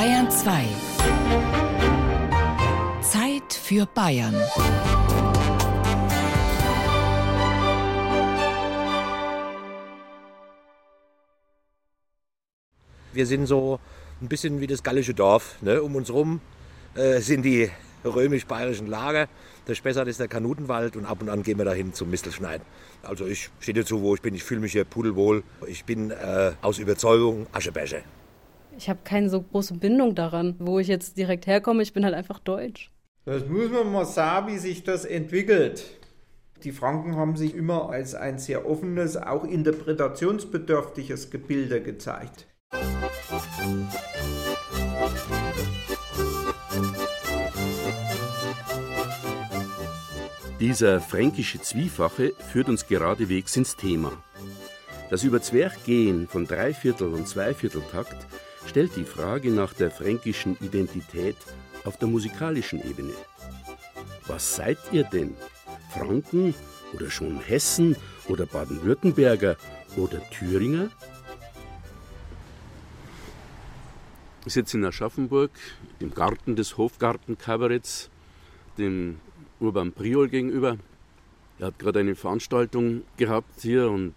Bayern 2. Zeit für Bayern. Wir sind so ein bisschen wie das gallische Dorf. Ne? Um uns rum äh, sind die römisch-bayerischen Lager. Der Spessart ist der Kanutenwald und ab und an gehen wir dahin zum Mistelschneiden. Also ich stehe dazu, wo ich bin. Ich fühle mich hier pudelwohl. Ich bin äh, aus Überzeugung Aschebecher. Ich habe keine so große Bindung daran, wo ich jetzt direkt herkomme. Ich bin halt einfach deutsch. Das muss man mal sagen, wie sich das entwickelt. Die Franken haben sich immer als ein sehr offenes, auch interpretationsbedürftiges Gebilde gezeigt. Dieser fränkische Zwiefache führt uns geradewegs ins Thema. Das Überzwerggehen von Dreiviertel- und Zweivierteltakt stellt die Frage nach der fränkischen Identität auf der musikalischen Ebene. Was seid ihr denn? Franken oder schon Hessen oder Baden-Württemberger oder Thüringer? Ich sitze in Aschaffenburg im Garten des Hofgartenkabaretts, dem Urban Priol gegenüber. Er hat gerade eine Veranstaltung gehabt hier und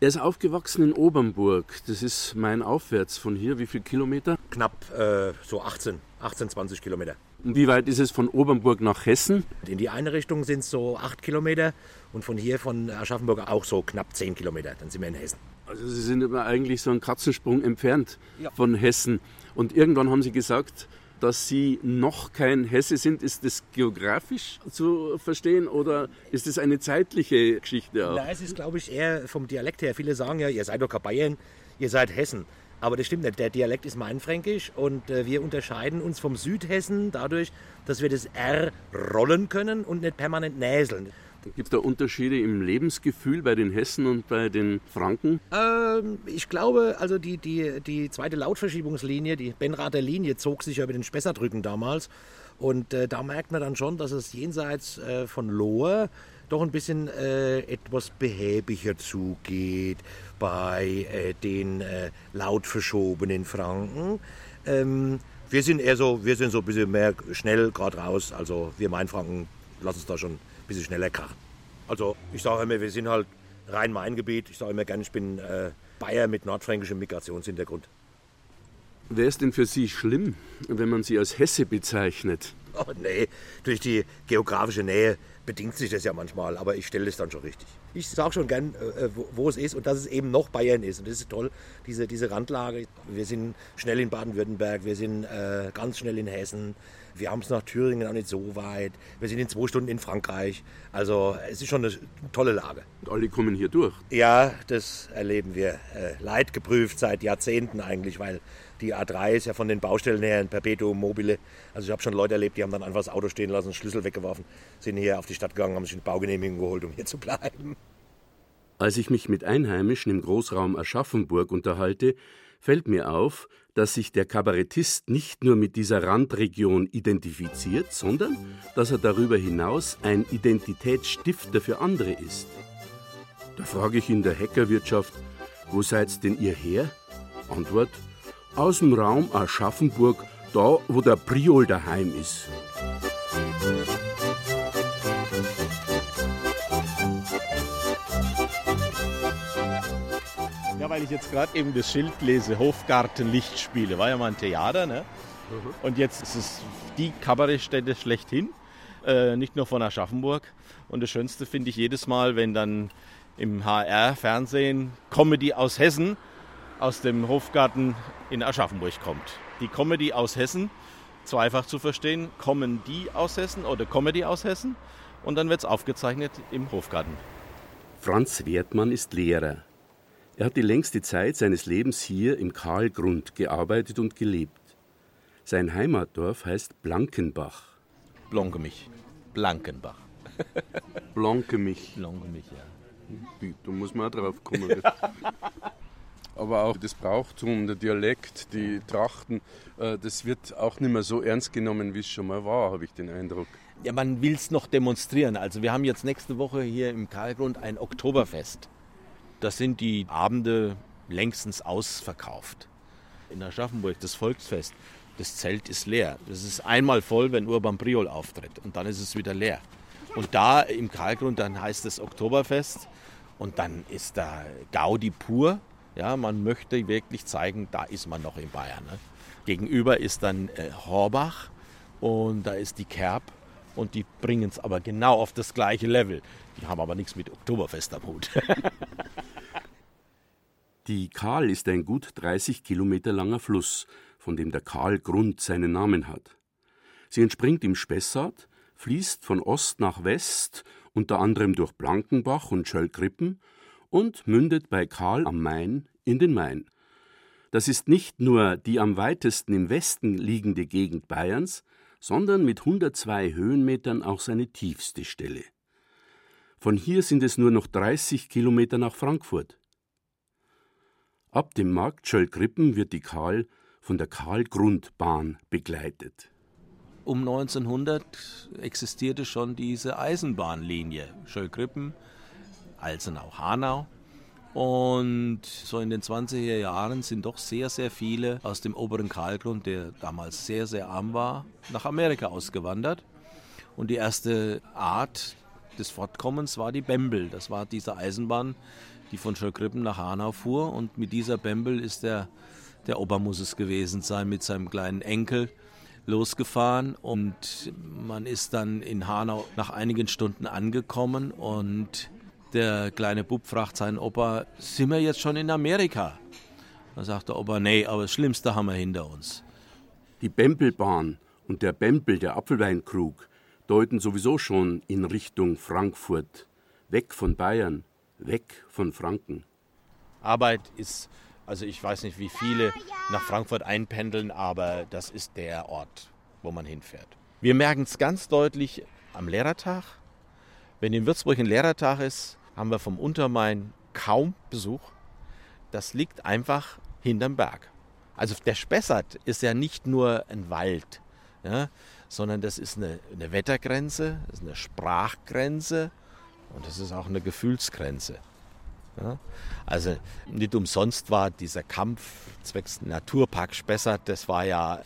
er ist aufgewachsen in Obernburg. Das ist mein Aufwärts von hier. Wie viele Kilometer? Knapp äh, so 18, 18, 20 Kilometer. Und wie weit ist es von Obernburg nach Hessen? In die eine Richtung sind es so 8 Kilometer und von hier von Aschaffenburg auch so knapp 10 Kilometer. Dann sind wir in Hessen. Also Sie sind immer eigentlich so einen Katzensprung entfernt ja. von Hessen. Und irgendwann haben Sie gesagt, dass Sie noch kein Hesse sind. Ist das geografisch zu verstehen oder ist es eine zeitliche Geschichte auch? Nein, es ist, glaube ich, eher vom Dialekt her. Viele sagen ja, ihr seid doch kein Bayern, ihr seid Hessen. Aber das stimmt nicht. Der Dialekt ist mainfränkisch und äh, wir unterscheiden uns vom Südhessen dadurch, dass wir das R rollen können und nicht permanent näseln. Gibt es da Unterschiede im Lebensgefühl bei den Hessen und bei den Franken? Ähm, ich glaube, also die, die, die zweite Lautverschiebungslinie, die Benrather Linie, zog sich ja über den Spessartrücken damals. Und äh, da merkt man dann schon, dass es jenseits äh, von Lohr doch ein bisschen äh, etwas behäbiger zugeht bei äh, den äh, laut verschobenen Franken. Ähm, wir sind eher so, wir sind so ein bisschen mehr schnell gerade raus. Also wir Mainfranken lassen es da schon bisschen schneller krachen. Also ich sage immer, wir sind halt Rhein-Main-Gebiet. Ich sage immer gerne, ich bin äh, Bayer mit nordfränkischem Migrationshintergrund. Wäre es denn für Sie schlimm, wenn man Sie als Hesse bezeichnet? Oh nee, durch die geografische Nähe bedingt sich das ja manchmal, aber ich stelle es dann schon richtig. Ich sage schon gern, äh, wo, wo, es ist und dass es eben noch Bayern ist. Und das ist toll, diese, diese Randlage. Wir sind schnell in Baden-Württemberg, wir sind äh, ganz schnell in Hessen, wir haben es nach Thüringen auch nicht so weit. Wir sind in zwei Stunden in Frankreich. Also es ist schon eine tolle Lage. Und alle kommen hier durch? Ja, das erleben wir. Äh, leidgeprüft seit Jahrzehnten eigentlich, weil die A3 ist ja von den Baustellen her ein Perpetuum mobile. Also ich habe schon Leute erlebt, die haben dann einfach das Auto stehen lassen, Schlüssel weggeworfen, sind hier auf die Stadt gegangen, haben sich eine Baugenehmigung geholt, um hier zu bleiben. Als ich mich mit Einheimischen im Großraum Aschaffenburg unterhalte, fällt mir auf, dass sich der Kabarettist nicht nur mit dieser Randregion identifiziert, sondern dass er darüber hinaus ein Identitätsstifter für andere ist. Da frage ich in der Hackerwirtschaft, wo seid denn ihr her? Antwort, aus dem Raum Aschaffenburg, da wo der Priol daheim ist. Weil ich jetzt gerade eben das Schild lese, Hofgarten Lichtspiele. War ja mal ein Theater, ne? Mhm. Und jetzt ist es die Kabarettstätte schlechthin, äh, nicht nur von Aschaffenburg. Und das Schönste finde ich jedes Mal, wenn dann im HR-Fernsehen Comedy aus Hessen aus dem Hofgarten in Aschaffenburg kommt. Die Comedy aus Hessen, zweifach zu verstehen, kommen die aus Hessen oder Comedy aus Hessen und dann wird es aufgezeichnet im Hofgarten. Franz Wertmann ist Lehrer. Er hat die längste Zeit seines Lebens hier im Karlgrund gearbeitet und gelebt. Sein Heimatdorf heißt Blankenbach. Blankemich. Blankenbach. Blankemich. Blankemich, ja. Da muss man auch drauf kommen. Aber auch das Brauchtum, der Dialekt, die Trachten, äh, das wird auch nicht mehr so ernst genommen, wie es schon mal war, habe ich den Eindruck. Ja, man will es noch demonstrieren. Also wir haben jetzt nächste Woche hier im Karlgrund ein Oktoberfest. Das sind die Abende längstens ausverkauft. in Aschaffenburg, das Volksfest, das Zelt ist leer. Das ist einmal voll, wenn Urban Priol auftritt und dann ist es wieder leer. Und da im Karlgrund, dann heißt es Oktoberfest und dann ist da Gaudi pur. Ja, man möchte wirklich zeigen, da ist man noch in Bayern. Ne? Gegenüber ist dann äh, Horbach und da ist die Kerb und die bringen es aber genau auf das gleiche Level. Die haben aber nichts mit Oktoberfest am Hut. die Kahl ist ein gut 30 Kilometer langer Fluss, von dem der Kahlgrund seinen Namen hat. Sie entspringt im Spessart, fließt von Ost nach West, unter anderem durch Blankenbach und Schöllkrippen und mündet bei Kahl am Main in den Main. Das ist nicht nur die am weitesten im Westen liegende Gegend Bayerns, sondern mit 102 Höhenmetern auch seine tiefste Stelle. Von hier sind es nur noch 30 Kilometer nach Frankfurt. Ab dem Markt Schöllkrippen wird die Kahl von der Kahlgrundbahn begleitet. Um 1900 existierte schon diese Eisenbahnlinie Schöllkrippen, Alzenau-Hanau. Und so in den 20er Jahren sind doch sehr, sehr viele aus dem oberen Kahlgrund, der damals sehr, sehr arm war, nach Amerika ausgewandert. Und die erste Art des Fortkommens war die Bembel. Das war diese Eisenbahn, die von Schöllkrippen nach Hanau fuhr. Und mit dieser Bembel ist der, der Opa muss es gewesen sein, mit seinem kleinen Enkel losgefahren. Und man ist dann in Hanau nach einigen Stunden angekommen und der kleine Bub fragt seinen Opa, sind wir jetzt schon in Amerika? Dann sagt der Opa, nee, aber das Schlimmste haben wir hinter uns. Die Bempelbahn und der Bempel, der Apfelweinkrug, deuten sowieso schon in Richtung Frankfurt. Weg von Bayern, weg von Franken. Arbeit ist, also ich weiß nicht, wie viele nach Frankfurt einpendeln, aber das ist der Ort, wo man hinfährt. Wir merken es ganz deutlich am Lehrertag. Wenn in Würzburg ein Lehrertag ist, haben wir vom Untermain kaum Besuch. Das liegt einfach hinterm Berg. Also der Spessart ist ja nicht nur ein Wald, ja, sondern das ist eine, eine Wettergrenze, das ist eine Sprachgrenze und das ist auch eine Gefühlsgrenze. Ja. Also nicht umsonst war dieser Kampf zwecks Naturpark Spessart, das war ja,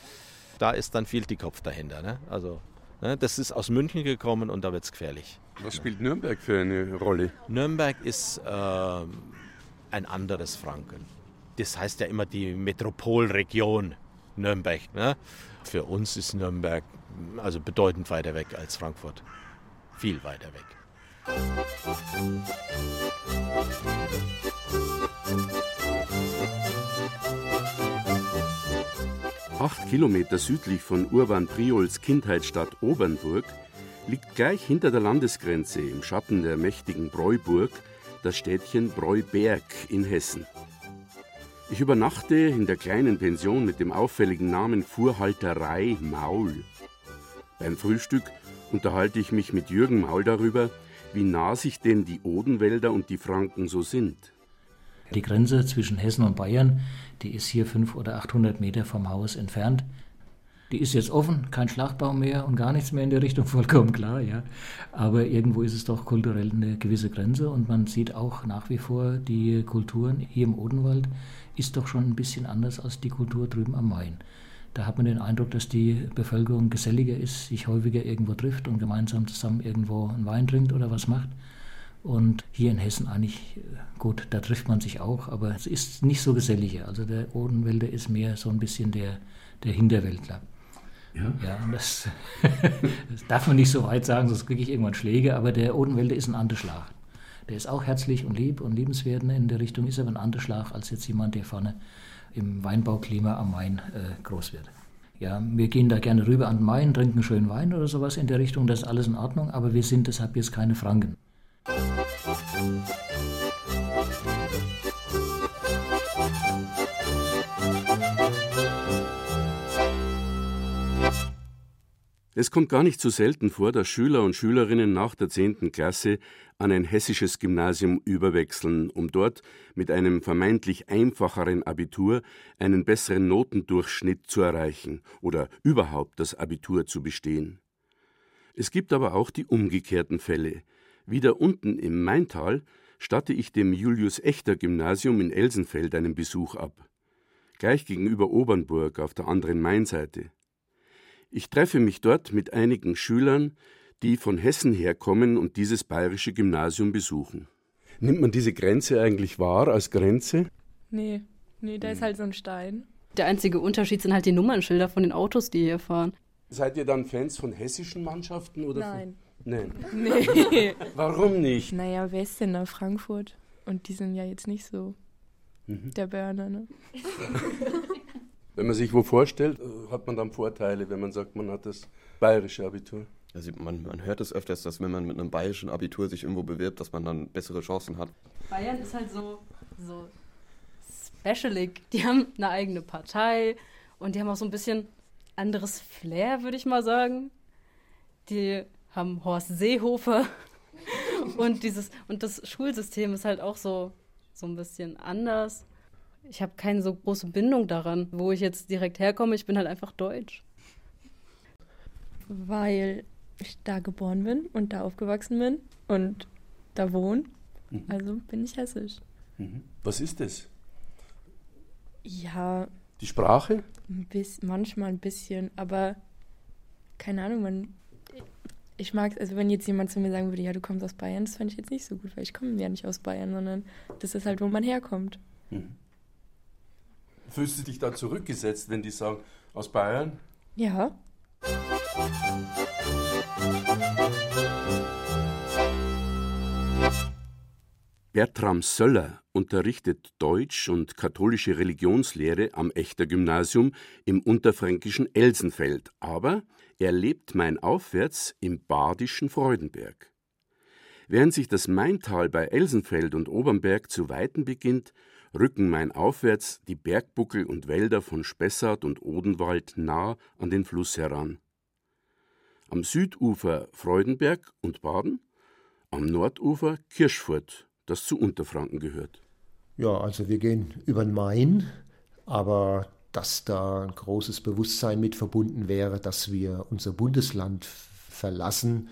da ist dann viel die Kopf dahinter. Ne? Also ne, das ist aus München gekommen und da wird es gefährlich. Was spielt Nürnberg für eine Rolle? Nürnberg ist äh, ein anderes Franken. Das heißt ja immer die Metropolregion Nürnberg. Ne? Für uns ist Nürnberg also bedeutend weiter weg als Frankfurt. Viel weiter weg. Acht Kilometer südlich von Urban Priols Kindheitsstadt Obernburg liegt gleich hinter der Landesgrenze im Schatten der mächtigen Breuburg das Städtchen Breuberg in Hessen. Ich übernachte in der kleinen Pension mit dem auffälligen Namen Fuhrhalterei Maul. Beim Frühstück unterhalte ich mich mit Jürgen Maul darüber, wie nah sich denn die Odenwälder und die Franken so sind. Die Grenze zwischen Hessen und Bayern, die ist hier 500 oder 800 Meter vom Haus entfernt. Die ist jetzt offen, kein Schlagbaum mehr und gar nichts mehr in der Richtung, vollkommen klar, ja. Aber irgendwo ist es doch kulturell eine gewisse Grenze und man sieht auch nach wie vor, die Kulturen hier im Odenwald ist doch schon ein bisschen anders als die Kultur drüben am Main. Da hat man den Eindruck, dass die Bevölkerung geselliger ist, sich häufiger irgendwo trifft und gemeinsam zusammen irgendwo einen Wein trinkt oder was macht. Und hier in Hessen eigentlich, gut, da trifft man sich auch, aber es ist nicht so geselliger. Also der Odenwälder ist mehr so ein bisschen der, der Hinterwäldler. Ja, ja das, das, darf man nicht so weit sagen, sonst kriege ich irgendwann Schläge, aber der Odenwälder ist ein Anderschlag. Der ist auch herzlich und lieb und liebenswert in der Richtung, ist aber ein Anderschlag als jetzt jemand, der vorne im Weinbauklima am Main äh, groß wird. Ja, wir gehen da gerne rüber an den Main, trinken schönen Wein oder sowas in der Richtung, das ist alles in Ordnung, aber wir sind deshalb jetzt keine Franken. Es kommt gar nicht so selten vor, dass Schüler und Schülerinnen nach der 10. Klasse an ein hessisches Gymnasium überwechseln, um dort mit einem vermeintlich einfacheren Abitur einen besseren Notendurchschnitt zu erreichen oder überhaupt das Abitur zu bestehen. Es gibt aber auch die umgekehrten Fälle. Wieder unten im Maintal statte ich dem Julius Echter Gymnasium in Elsenfeld einen Besuch ab. gleich gegenüber Obernburg auf der anderen Mainseite. Ich treffe mich dort mit einigen Schülern, die von Hessen herkommen und dieses bayerische Gymnasium besuchen. Nimmt man diese Grenze eigentlich wahr als Grenze? Nee, nee, da ist halt so ein Stein. Der einzige Unterschied sind halt die Nummernschilder von den Autos, die hier fahren. Seid ihr dann Fans von hessischen Mannschaften oder? Nein. Von... Nein. Nee. Warum nicht? naja, wer ist denn da? Frankfurt. Und die sind ja jetzt nicht so Mhm. der Burner, ne? Wenn man sich wo vorstellt, äh, hat man dann Vorteile, wenn man sagt, man hat das bayerische Abitur. Also man, man hört es öfters, dass wenn man mit einem bayerischen Abitur sich irgendwo bewirbt, dass man dann bessere Chancen hat. Bayern ist halt so, so specialig. Die haben eine eigene Partei und die haben auch so ein bisschen anderes Flair, würde ich mal sagen. Die haben Horst Seehofer und dieses und das Schulsystem ist halt auch so so ein bisschen anders. Ich habe keine so große Bindung daran, wo ich jetzt direkt herkomme. Ich bin halt einfach deutsch. Weil ich da geboren bin und da aufgewachsen bin und da wohne. Mhm. Also bin ich hessisch. Mhm. Was ist das? Ja, Die Sprache? ein bisschen, manchmal ein bisschen, aber keine Ahnung, man. Ich mag also wenn jetzt jemand zu mir sagen würde, ja, du kommst aus Bayern, das fände ich jetzt nicht so gut, weil ich komme ja nicht aus Bayern, sondern das ist halt, wo man herkommt. Mhm. Fühlst du dich da zurückgesetzt, wenn die sagen, aus Bayern? Ja, Bertram Söller unterrichtet Deutsch und katholische Religionslehre am Echter Gymnasium im unterfränkischen Elsenfeld, aber er lebt mainaufwärts im badischen Freudenberg. Während sich das Maintal bei Elsenfeld und Obernberg zu weiten beginnt, rücken mainaufwärts die Bergbuckel und Wälder von Spessart und Odenwald nah an den Fluss heran. Am Südufer Freudenberg und Baden, am Nordufer Kirschfurt, das zu Unterfranken gehört. Ja, also wir gehen über den Main, aber dass da ein großes Bewusstsein mit verbunden wäre, dass wir unser Bundesland verlassen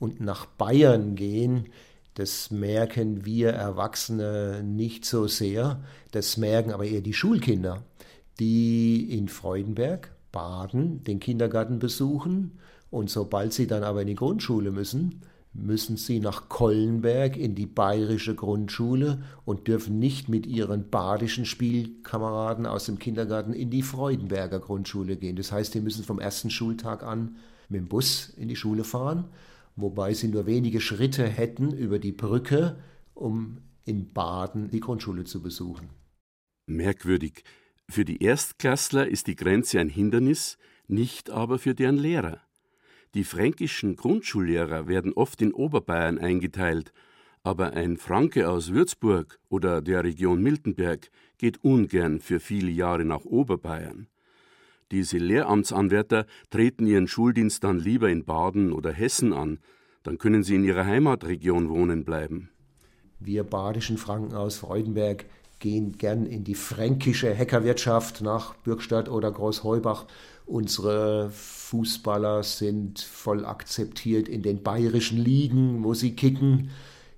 und nach Bayern gehen, das merken wir Erwachsene nicht so sehr. Das merken aber eher die Schulkinder, die in Freudenberg, Baden, den Kindergarten besuchen. Und sobald sie dann aber in die Grundschule müssen, müssen sie nach Kollenberg in die bayerische Grundschule und dürfen nicht mit ihren badischen Spielkameraden aus dem Kindergarten in die Freudenberger Grundschule gehen. Das heißt, sie müssen vom ersten Schultag an mit dem Bus in die Schule fahren, wobei sie nur wenige Schritte hätten über die Brücke, um in Baden die Grundschule zu besuchen. Merkwürdig. Für die Erstklässler ist die Grenze ein Hindernis, nicht aber für deren Lehrer. Die fränkischen Grundschullehrer werden oft in Oberbayern eingeteilt, aber ein Franke aus Würzburg oder der Region Miltenberg geht ungern für viele Jahre nach Oberbayern. Diese Lehramtsanwärter treten ihren Schuldienst dann lieber in Baden oder Hessen an, dann können sie in ihrer Heimatregion wohnen bleiben. Wir badischen Franken aus Freudenberg gehen gern in die fränkische Heckerwirtschaft nach Bürgstadt oder Großheubach. Unsere Fußballer sind voll akzeptiert in den bayerischen Ligen, wo sie kicken.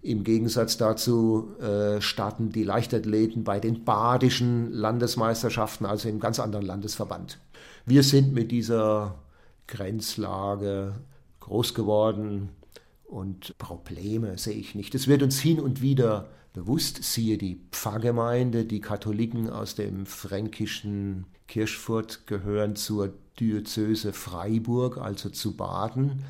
Im Gegensatz dazu äh, starten die Leichtathleten bei den badischen Landesmeisterschaften, also im ganz anderen Landesverband. Wir sind mit dieser Grenzlage groß geworden und Probleme sehe ich nicht. Es wird uns hin und wieder bewusst, siehe die Pfarrgemeinde, die Katholiken aus dem fränkischen Kirchfurt gehören zur Diözese Freiburg, also zu Baden.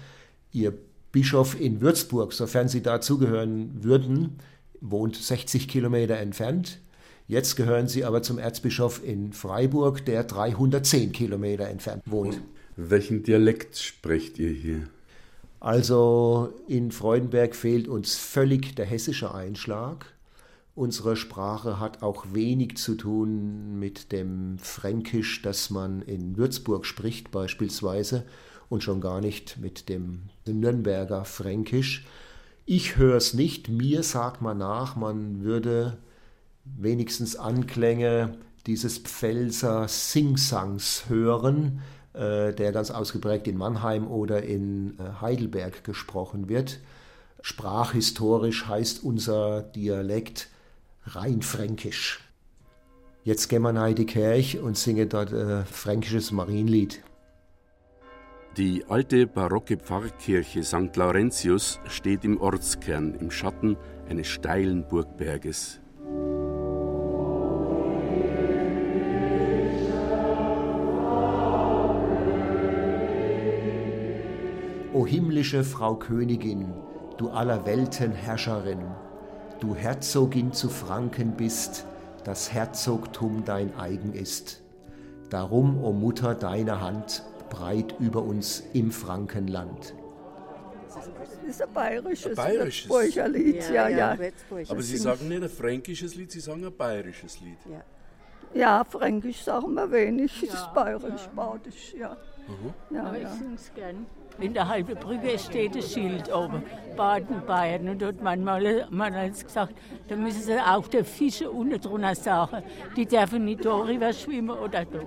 Ihr Bischof in Würzburg, sofern Sie dazugehören würden, wohnt 60 Kilometer entfernt. Jetzt gehören Sie aber zum Erzbischof in Freiburg, der 310 Kilometer entfernt wohnt. Welchen Dialekt sprecht ihr hier? Also in Freudenberg fehlt uns völlig der hessische Einschlag. Unsere Sprache hat auch wenig zu tun mit dem Fränkisch, das man in Würzburg spricht beispielsweise und schon gar nicht mit dem Nürnberger Fränkisch. Ich höre es nicht, mir sagt man nach, man würde wenigstens Anklänge dieses Pfälzer Singsangs hören, äh, der ganz ausgeprägt in Mannheim oder in äh, Heidelberg gesprochen wird. Sprachhistorisch heißt unser Dialekt Rheinfränkisch. Jetzt gehen wir in die Kirche und singen dort ein fränkisches Marienlied. Die alte barocke Pfarrkirche St. Laurentius steht im Ortskern im Schatten eines steilen Burgberges. O himmlische Frau Königin, du aller Welten Herrscherin, du Herzogin zu Franken bist, das Herzogtum dein eigen ist. Darum, o Mutter, deine Hand breit über uns im Frankenland. Das ist ein bayerisches, Ein bayerisches? Lied, ja, ja. Aber Sie sagen nicht ein fränkisches Lied, Sie sagen ein bayerisches Lied. Ja, Fränkisch sagen wir wenig, es ist bayerisch, badisch, ja. Ja, Aber ich ja. gern. In der halben Brücke steht das Schild oben, Baden-Bayern. Und dort manchmal man hat gesagt, da müssen sie auch der Fische unten drunter sagen. Die dürfen nicht darüber schwimmen oder da.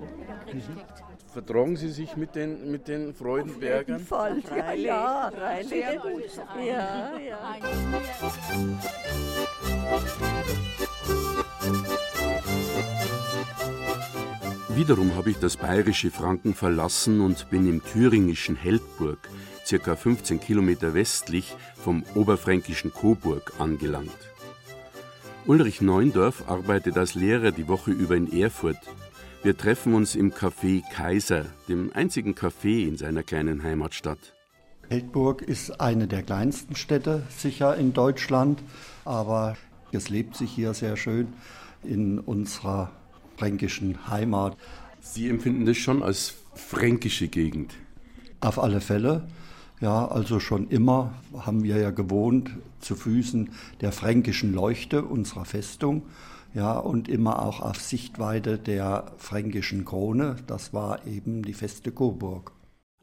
Vertragen Sie sich mit den, mit den Freudenbergern? Fall, ja, ja, sehr gut. Ja, ja. Wiederum habe ich das bayerische Franken verlassen und bin im thüringischen Heldburg, circa 15 Kilometer westlich vom oberfränkischen Coburg, angelangt. Ulrich Neundorf arbeitet als Lehrer die Woche über in Erfurt. Wir treffen uns im Café Kaiser, dem einzigen Café in seiner kleinen Heimatstadt. Heldburg ist eine der kleinsten Städte sicher in Deutschland, aber es lebt sich hier sehr schön in unserer fränkischen Heimat. Sie empfinden das schon als fränkische Gegend? Auf alle Fälle. Ja, also schon immer haben wir ja gewohnt zu Füßen der fränkischen Leuchte unserer Festung. Ja, und immer auch auf Sichtweite der fränkischen Krone. Das war eben die feste Coburg.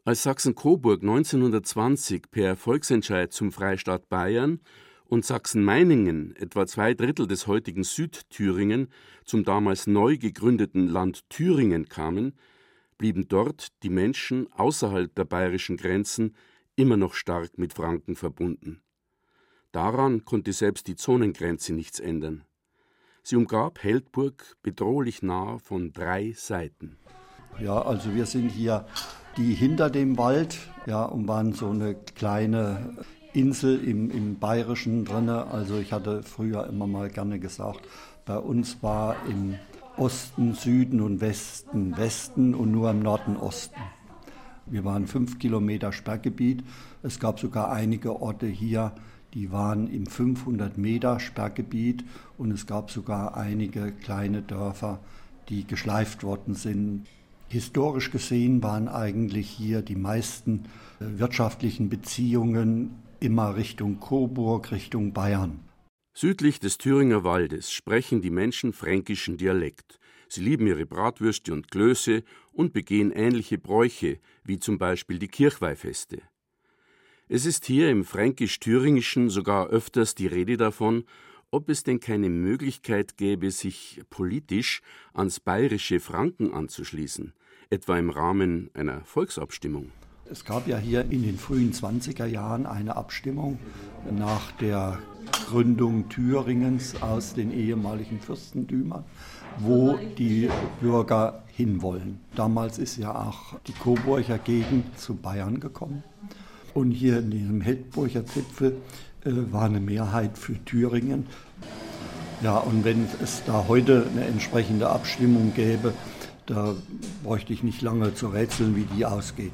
Als Sachsen-Coburg 1920 per Volksentscheid zum Freistaat Bayern und Sachsen-Meiningen, etwa zwei Drittel des heutigen Südthüringen, zum damals neu gegründeten Land Thüringen kamen, blieben dort die Menschen außerhalb der bayerischen Grenzen immer noch stark mit Franken verbunden. Daran konnte selbst die Zonengrenze nichts ändern. Sie umgab Heldburg bedrohlich nah von drei Seiten. Ja, also wir sind hier die hinter dem Wald, ja, und waren so eine kleine Insel im, im Bayerischen drinne. Also ich hatte früher immer mal gerne gesagt, bei uns war im Osten, Süden und Westen Westen und nur im Norden Osten. Wir waren fünf Kilometer Sperrgebiet. Es gab sogar einige Orte hier, die waren im 500 Meter Sperrgebiet und es gab sogar einige kleine Dörfer, die geschleift worden sind. Historisch gesehen waren eigentlich hier die meisten äh, wirtschaftlichen Beziehungen immer Richtung Coburg, Richtung Bayern. Südlich des Thüringer Waldes sprechen die Menschen fränkischen Dialekt. Sie lieben ihre Bratwürste und Klöße und begehen ähnliche Bräuche, wie zum Beispiel die Kirchweihfeste. Es ist hier im fränkisch-thüringischen sogar öfters die Rede davon, ob es denn keine Möglichkeit gäbe, sich politisch ans bayerische Franken anzuschließen, etwa im Rahmen einer Volksabstimmung. Es gab ja hier in den frühen 20er Jahren eine Abstimmung nach der Gründung Thüringens aus den ehemaligen Fürstentümern, wo die Bürger hinwollen. Damals ist ja auch die Coburger Gegend zu Bayern gekommen. Und hier in diesem Heldburger Zipfel äh, war eine Mehrheit für Thüringen. Ja, und wenn es da heute eine entsprechende Abstimmung gäbe, da bräuchte ich nicht lange zu rätseln, wie die ausgeht.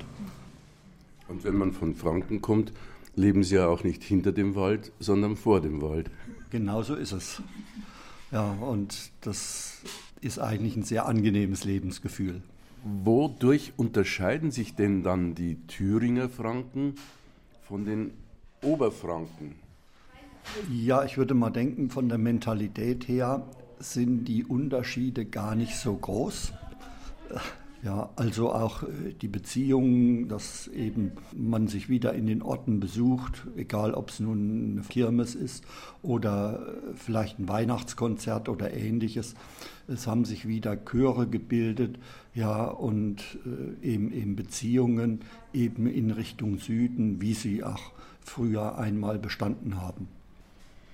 Und wenn man von Franken kommt, leben sie ja auch nicht hinter dem Wald, sondern vor dem Wald. Genau so ist es. Ja, und das ist eigentlich ein sehr angenehmes Lebensgefühl. Wodurch unterscheiden sich denn dann die Thüringer Franken von den Oberfranken? Ja, ich würde mal denken, von der Mentalität her sind die Unterschiede gar nicht so groß. Ja, also auch äh, die Beziehungen, dass eben man sich wieder in den Orten besucht, egal ob es nun eine Kirmes ist oder äh, vielleicht ein Weihnachtskonzert oder ähnliches. Es haben sich wieder Chöre gebildet, ja, und äh, eben, eben Beziehungen eben in Richtung Süden, wie sie auch früher einmal bestanden haben.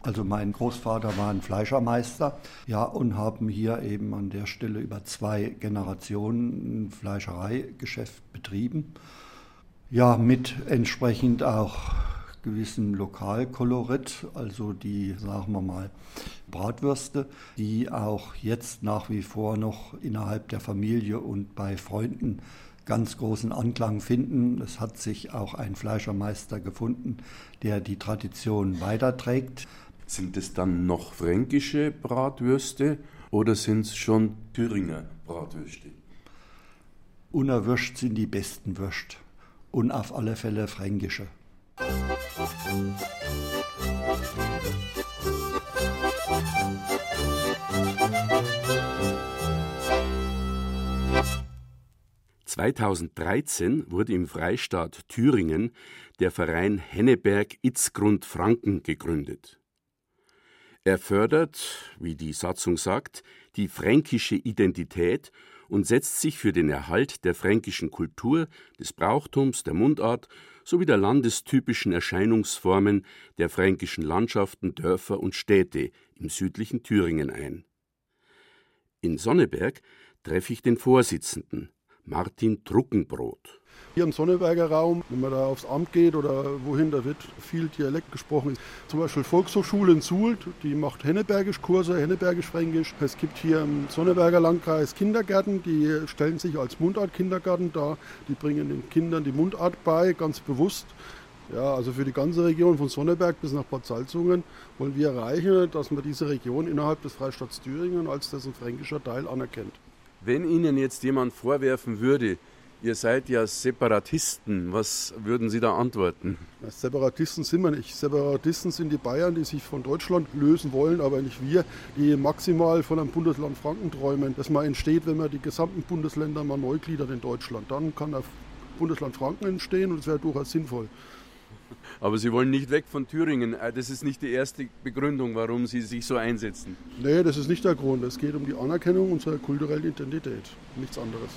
Also mein Großvater war ein Fleischermeister, ja, und haben hier eben an der Stelle über zwei Generationen ein Fleischereigeschäft betrieben. Ja, mit entsprechend auch gewissem Lokalkolorit, also die, sagen wir mal, Bratwürste, die auch jetzt nach wie vor noch innerhalb der Familie und bei Freunden ganz großen Anklang finden. Es hat sich auch ein Fleischermeister gefunden, der die Tradition weiterträgt. Sind es dann noch fränkische Bratwürste oder sind es schon Thüringer Bratwürste? Unerwürscht sind die besten Würst und auf alle Fälle fränkische. »2013 wurde im Freistaat Thüringen der Verein Henneberg-Itzgrund Franken gegründet. Er fördert, wie die Satzung sagt, die fränkische Identität und setzt sich für den Erhalt der fränkischen Kultur, des Brauchtums, der Mundart sowie der landestypischen Erscheinungsformen der fränkischen Landschaften, Dörfer und Städte im südlichen Thüringen ein. In Sonneberg treffe ich den Vorsitzenden, Martin Truckenbrot. Hier im Sonneberger Raum, wenn man da aufs Amt geht oder wohin, da wird viel Dialekt gesprochen. Zum Beispiel Volkshochschule in Suhl, die macht Hennebergisch Kurse, Hennebergisch-Fränkisch. Es gibt hier im Sonneberger Landkreis Kindergärten, die stellen sich als Mundart-Kindergarten dar. Die bringen den Kindern die Mundart bei, ganz bewusst. Ja, also für die ganze Region von Sonneberg bis nach Bad Salzungen wollen wir erreichen, dass man diese Region innerhalb des Freistaats Thüringen als dessen fränkischer Teil anerkennt. Wenn Ihnen jetzt jemand vorwerfen würde, Ihr seid ja Separatisten. Was würden Sie da antworten? Separatisten sind wir nicht. Separatisten sind die Bayern, die sich von Deutschland lösen wollen, aber nicht wir, die maximal von einem Bundesland Franken träumen. Das mal entsteht, wenn man die gesamten Bundesländer mal neu gliedert in Deutschland. Dann kann ein Bundesland Franken entstehen und es wäre durchaus sinnvoll. Aber Sie wollen nicht weg von Thüringen. Äh, das ist nicht die erste Begründung, warum Sie sich so einsetzen. Nee, das ist nicht der Grund. Es geht um die Anerkennung unserer kulturellen Identität. Nichts anderes.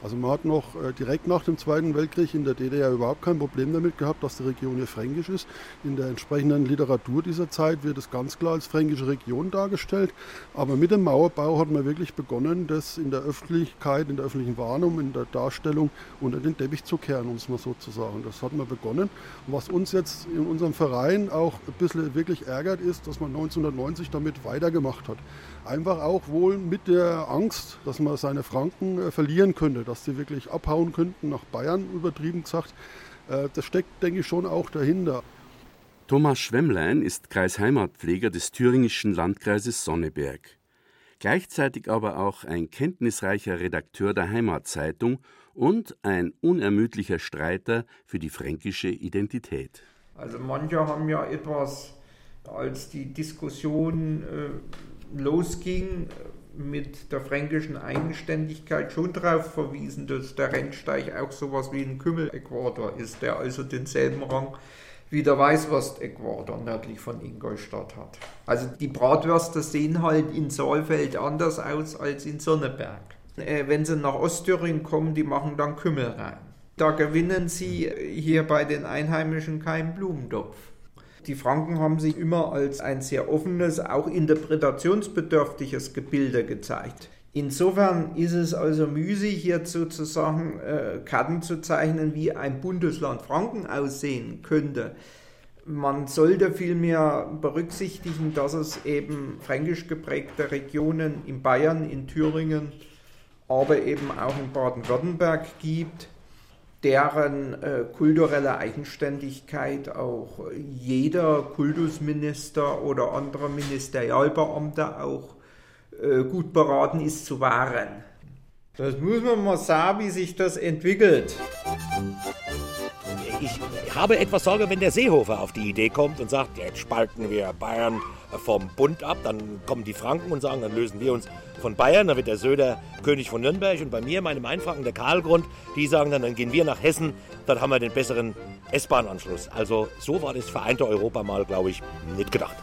Also man hat noch äh, direkt nach dem Zweiten Weltkrieg in der DDR überhaupt kein Problem damit gehabt, dass die Region hier fränkisch ist. In der entsprechenden Literatur dieser Zeit wird es ganz klar als fränkische Region dargestellt. Aber mit dem Mauerbau hat man wirklich begonnen, das in der Öffentlichkeit, in der öffentlichen Warnung, in der Darstellung unter den Teppich zu kehren, um es mal so zu sagen. Das hat man begonnen. Und was uns jetzt in unserem Verein auch ein bisschen wirklich ärgert, ist, dass man 1990 damit weitergemacht hat. Einfach auch wohl mit der Angst, dass man seine Franken äh, verlieren könnte dass sie wirklich abhauen könnten nach Bayern, übertrieben gesagt. Äh, das steckt, denke ich, schon auch dahinter. Thomas Schwemmlein ist Kreisheimatpfleger des thüringischen Landkreises Sonneberg. Gleichzeitig aber auch ein kenntnisreicher Redakteur der Heimatzeitung und ein unermüdlicher Streiter für die fränkische Identität. Also manche haben ja etwas, als die Diskussion äh, losging, mit der fränkischen Eigenständigkeit schon darauf verwiesen, dass der Rennsteig auch sowas wie ein Kümmeläquator ist, der also denselben Rang wie der Weißwurst-Äquator nördlich von Ingolstadt hat. Also die Bratwürste sehen halt in Saalfeld anders aus als in Sonneberg. Äh, wenn sie nach Ostthüringen kommen, die machen dann Kümmel rein. Da gewinnen sie hier bei den Einheimischen keinen Blumentopf. Die Franken haben sich immer als ein sehr offenes, auch interpretationsbedürftiges Gebilde gezeigt. Insofern ist es also müßig, hier sozusagen äh, Karten zu zeichnen, wie ein Bundesland Franken aussehen könnte. Man sollte vielmehr berücksichtigen, dass es eben fränkisch geprägte Regionen in Bayern, in Thüringen, aber eben auch in Baden-Württemberg gibt, deren äh, kulturelle Eigenständigkeit auch jeder Kultusminister oder andere Ministerialbeamte auch äh, gut beraten ist zu wahren. Das muss man mal sagen, wie sich das entwickelt. Ich habe etwas Sorge, wenn der Seehofer auf die Idee kommt und sagt, jetzt spalten wir Bayern vom Bund ab, dann kommen die Franken und sagen, dann lösen wir uns von Bayern, dann wird der Söder König von Nürnberg und bei mir, meinem Einfachen, der Karlgrund, die sagen dann, dann gehen wir nach Hessen, dann haben wir den besseren S-Bahn-Anschluss. Also so war das vereinte Europa mal, glaube ich, nicht gedacht.